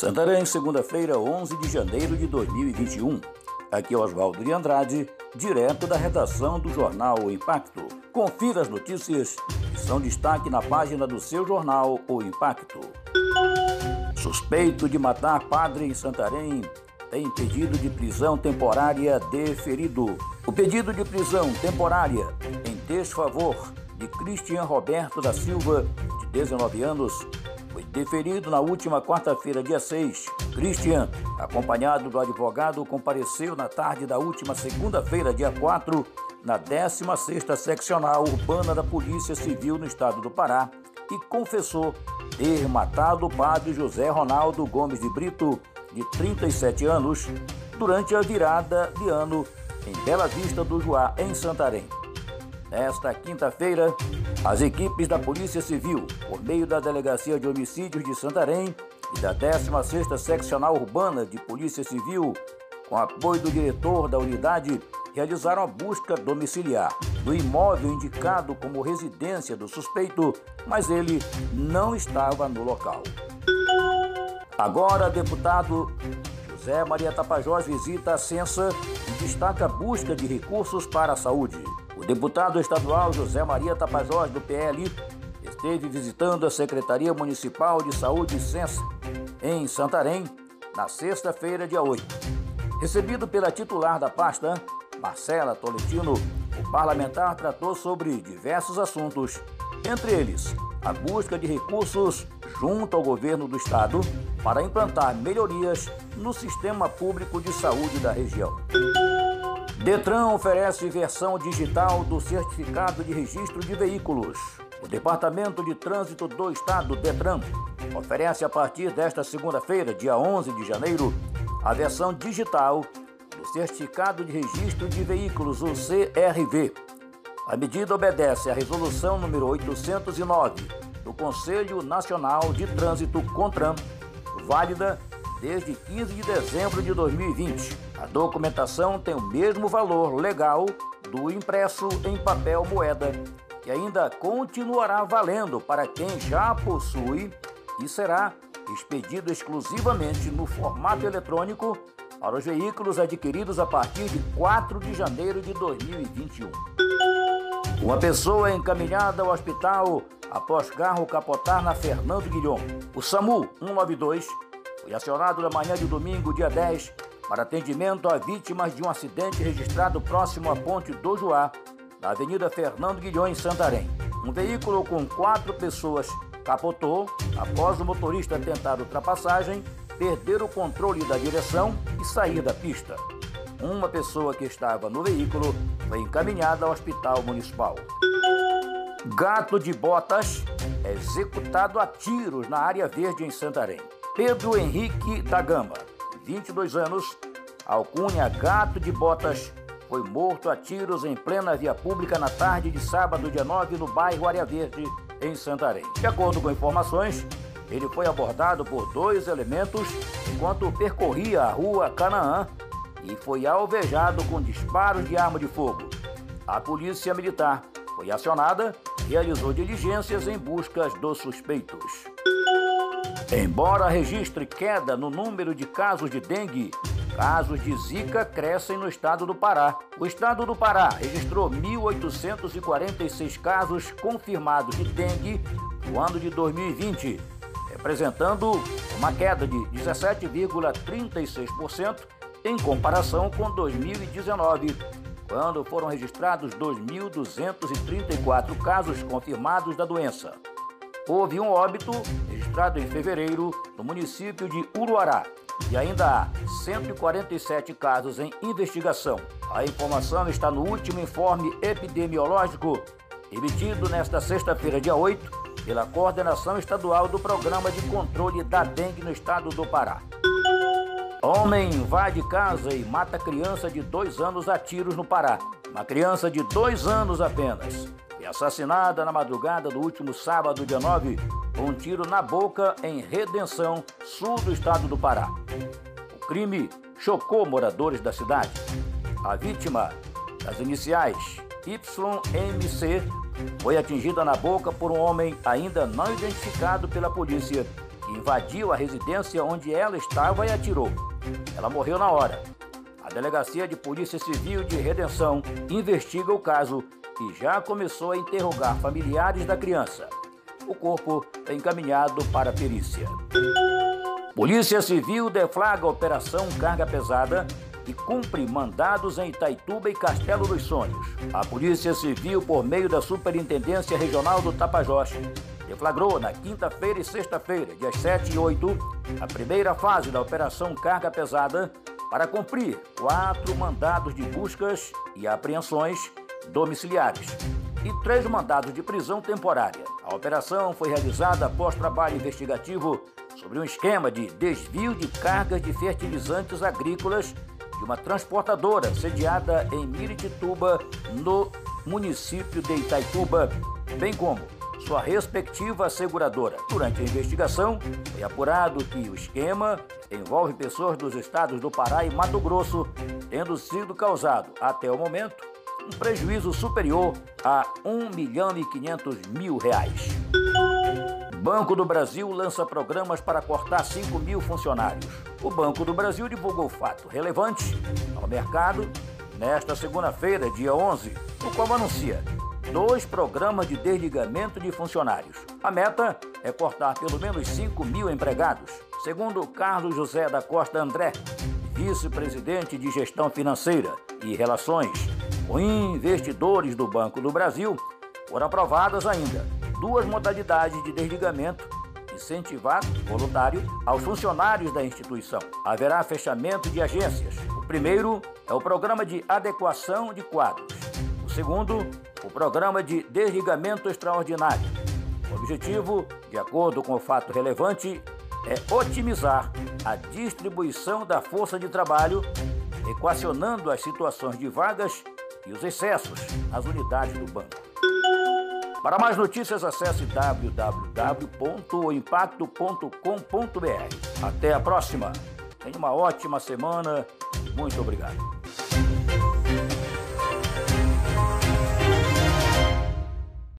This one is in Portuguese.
Santarém, segunda-feira, 11 de janeiro de 2021. Aqui é Oswaldo de Andrade, direto da redação do jornal O Impacto. Confira as notícias que são destaque na página do seu jornal O Impacto. Suspeito de matar padre em Santarém tem pedido de prisão temporária deferido. O pedido de prisão temporária em desfavor de Cristian Roberto da Silva, de 19 anos, deferido na última quarta-feira, dia 6. Christian, acompanhado do advogado, compareceu na tarde da última segunda-feira, dia 4, na 16ª Seccional Urbana da Polícia Civil no estado do Pará e confessou ter matado o padre José Ronaldo Gomes de Brito, de 37 anos, durante a virada de ano em Bela Vista do Juá, em Santarém. Nesta quinta-feira, as equipes da Polícia Civil, por meio da Delegacia de Homicídios de Santarém e da 16ª Seccional Urbana de Polícia Civil, com apoio do diretor da unidade, realizaram a busca domiciliar do imóvel indicado como residência do suspeito, mas ele não estava no local. Agora, deputado José Maria Tapajós visita a Censa e destaca a busca de recursos para a saúde. O deputado estadual José Maria Tapajós, do PL, esteve visitando a Secretaria Municipal de Saúde e Censa, em Santarém, na sexta-feira, dia 8. Recebido pela titular da pasta, Marcela Tolentino, o parlamentar tratou sobre diversos assuntos, entre eles a busca de recursos junto ao governo do estado para implantar melhorias no sistema público de saúde da região. Detran oferece versão digital do certificado de registro de veículos. O Departamento de Trânsito do Estado, Detran, oferece a partir desta segunda-feira, dia 11 de janeiro, a versão digital do Certificado de Registro de Veículos, o CRV. A medida obedece à resolução número 809 do Conselho Nacional de Trânsito CONTRAN, válida desde 15 de dezembro de 2020. A documentação tem o mesmo valor legal do impresso em papel moeda e ainda continuará valendo para quem já possui e será expedido exclusivamente no formato eletrônico para os veículos adquiridos a partir de 4 de janeiro de 2021. Uma pessoa encaminhada ao hospital após carro capotar na Fernando Guilhom. O SAMU 192 foi acionado na manhã de domingo, dia 10, para atendimento a vítimas de um acidente registrado próximo à Ponte do Juá, na Avenida Fernando Guilhões, Santarém. Um veículo com quatro pessoas capotou após o motorista tentar ultrapassagem, perder o controle da direção e sair da pista. Uma pessoa que estava no veículo foi encaminhada ao hospital municipal. Gato de botas é executado a tiros na área verde em Santarém. Pedro Henrique da Gama, 22 anos, alcunha Gato de Botas, foi morto a tiros em plena via pública na tarde de sábado, dia 9, no bairro Área Verde, em Santarém. De acordo com informações, ele foi abordado por dois elementos enquanto percorria a rua Canaã e foi alvejado com disparos de arma de fogo. A polícia militar foi acionada e realizou diligências em busca dos suspeitos. Embora registre queda no número de casos de dengue, casos de Zika crescem no estado do Pará. O estado do Pará registrou 1.846 casos confirmados de dengue no ano de 2020, representando uma queda de 17,36% em comparação com 2019, quando foram registrados 2.234 casos confirmados da doença. Houve um óbito registrado em fevereiro no município de Uruará e ainda há 147 casos em investigação. A informação está no último informe epidemiológico emitido nesta sexta-feira, dia 8, pela Coordenação Estadual do Programa de Controle da Dengue no estado do Pará. Homem invade casa e mata criança de dois anos a tiros no Pará. Uma criança de dois anos apenas e assassinada na madrugada do último sábado, dia 9, com um tiro na boca em Redenção, sul do estado do Pará. O crime chocou moradores da cidade. A vítima, das iniciais YMC, foi atingida na boca por um homem ainda não identificado pela polícia que invadiu a residência onde ela estava e atirou. Ela morreu na hora. A Delegacia de Polícia Civil de Redenção investiga o caso e já começou a interrogar familiares da criança. O corpo é encaminhado para a perícia. Polícia Civil deflaga a Operação Carga Pesada e cumpre mandados em Itaituba e Castelo dos Sonhos. A Polícia Civil, por meio da Superintendência Regional do Tapajós, deflagrou na quinta-feira e sexta-feira, dias 7 e 8, a primeira fase da Operação Carga Pesada para cumprir quatro mandados de buscas e apreensões domiciliares e três mandados de prisão temporária. A operação foi realizada após trabalho investigativo sobre um esquema de desvio de cargas de fertilizantes agrícolas de uma transportadora sediada em Miritituba, no município de Itaituba, bem como sua respectiva seguradora. Durante a investigação, foi apurado que o esquema envolve pessoas dos estados do Pará e Mato Grosso, tendo sido causado, até o momento, um prejuízo superior a 1 milhão e 500 mil reais. Banco do Brasil lança programas para cortar 5 mil funcionários. O Banco do Brasil divulgou fato relevante ao mercado nesta segunda-feira, dia 11, no qual anuncia dois programas de desligamento de funcionários. A meta é cortar pelo menos 5 mil empregados, segundo Carlos José da Costa André, vice-presidente de Gestão Financeira e Relações com Investidores do Banco do Brasil. Foram aprovadas ainda duas modalidades de desligamento incentivado voluntário aos funcionários da instituição. Haverá fechamento de agências. O primeiro é o programa de adequação de quadros. O segundo, o programa de desligamento extraordinário. O objetivo, de acordo com o fato relevante, é otimizar a distribuição da força de trabalho, equacionando as situações de vagas e os excessos nas unidades do banco. Para mais notícias, acesse www.impacto.com.br. Até a próxima. Tenha uma ótima semana. Muito obrigado.